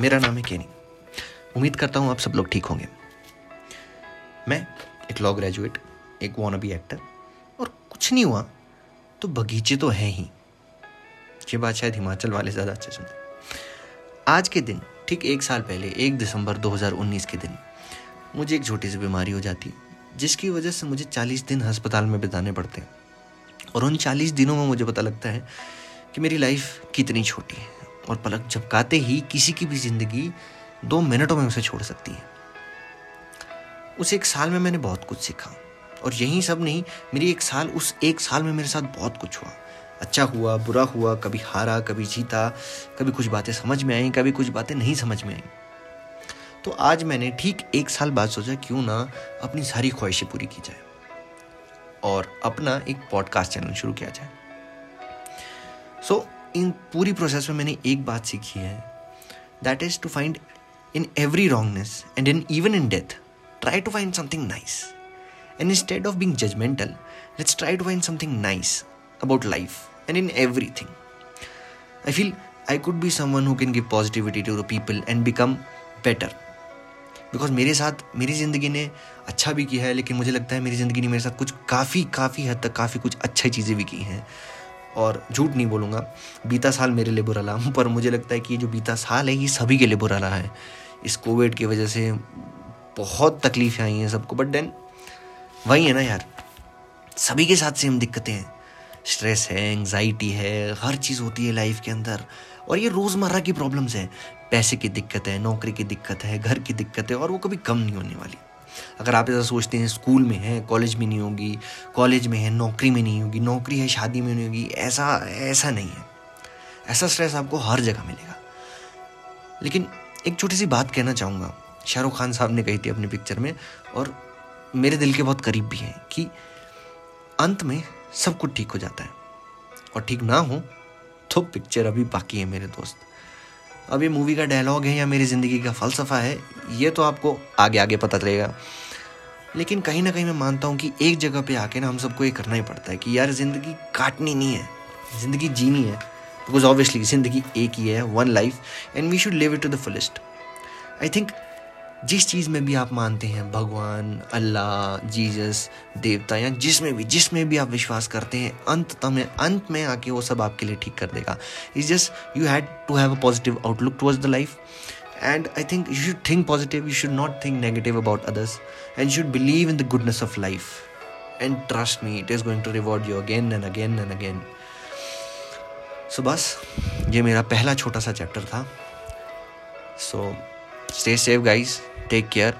मेरा नाम है केनी। उम्मीद करता हूँ आप सब लोग ठीक होंगे। मैं एक लॉ ग्रेजुएट एक वॉनबी एक्टर और कुछ नहीं हुआ तो बगीचे तो हैं ही। ये बात शायद हिमाचल वाले ज़्यादा अच्छे सुनते आज के दिन, ठीक एक साल पहले, एक दिसंबर 2019 के दिन, मुझे एक छोटी सी बीमारी हो जाती, जिसकी वजह से मुझे 40 दिन अस्पताल में बिताने पड़ते हैं। और उन 40 दिनों में मुझे पता लगता है कि मेरी लाइफ कितनी छोटी है। और पलक झपकाते ही किसी की भी ज़िंदगी दो मिनटों में उसे छोड़ सकती है। उस एक साल में मैंने बहुत कुछ सीखा और यही सब नहीं मेरी एक साल उस एक साल में मेरे साथ बहुत कुछ हुआ। अच्छा हुआ बुरा हुआ कभी हारा कभी जीता कभी कुछ बातें समझ में आई कभी कुछ बातें नहीं समझ में आई। तो आज मैंने ठीक एक साल बाद सोचा क्यों ना अपनी सारी ख्वाहिशें पूरी की जाए और अपना एक पॉडकास्ट चैनल शुरू किया जाए। सो so, इन पूरी प्रोसेस में मैंने एक बात सीखी है। That is to find in every wrongness and in even in death try to find something nice and instead of being judgmental let's try to find something nice about life and in every thing I feel I could be someone who can give positivity to the people and become better because मेरे साथ, मेरी ज़िंदगी ने अच्छा भी किया है, लेकिन मुझे लगता है मेरी ज़िंदगी ने मेरे साथ कुछ काफ़ी काफ़ी हद तक काफ़ी कुछ अच्छी चीज़ें भी की हैं। और झूठ नहीं बोलूँगा। बीता साल मेरे लिए बुरा रहा, पर मुझे लगता है कि जो बीता साल है, ये सभी के लिए बुरा रहा है। इस कोविड की वजह से बहुत तकलीफ़ें आई हैं सबको बट देन वही है ना यार, सभी के साथ सेम दिक्कतें हैं। स्ट्रेस है एंग्जाइटी है, हर चीज़ होती है लाइफ के अंदर। और ये रोज़मर्रा की प्रॉब्लम्स हैं। पैसे की दिक्कत है, नौकरी की दिक्कत है, घर की दिक्कत है, और वो कभी कम नहीं होने वाली। अगर आप ऐसा सोचते हैं स्कूल में है, कॉलेज में नहीं होगी, कॉलेज में है, नौकरी में नहीं होगी, नौकरी है, शादी में नहीं होगी, ऐसा ऐसा नहीं है। ऐसा स्ट्रेस आपको हर जगह मिलेगा। लेकिन एक छोटी सी बात कहना चाहूँगा। शाहरुख खान साहब ने कही थी अपनी पिक्चर में, और मेरे दिल के बहुत करीब भी हैं कि अंत में सब कुछ ठीक हो जाता है। और ठीक ना हो तो पिक्चर अभी बाकी है मेरे दोस्त। अब ये मूवी का डायलॉग है या मेरी ज़िंदगी का फ़लसफ़ा है, ये तो आपको आगे आगे पता चलेगा। लेकिन कहीं ना कहीं मैं मानता हूँ कि एक जगह पे आके ना हम सबको ये करना ही पड़ता है कि यार ज़िंदगी काटनी नहीं है, ज़िंदगी जीनी है। बिकॉज़ ऑब्वियसली ज़िंदगी एक ही है one life and we should live it to the fullest I think जिस चीज़ में भी आप मानते हैं भगवान अल्लाह जीजस देवता या जिसमें भी जिसमें भी आप विश्वास करते हैं अंत तमें अंत में आके वो सब आपके लिए ठीक कर देगा। Is just you had to have a positive outlook towards the life and I think you should think positive you should not think negative about others and should believe in the goodness of life and trust me it is going to reward you again and again and again so बस ये मेरा पहला छोटा सा chapter था। सो so, Stay safe, guys. Take care.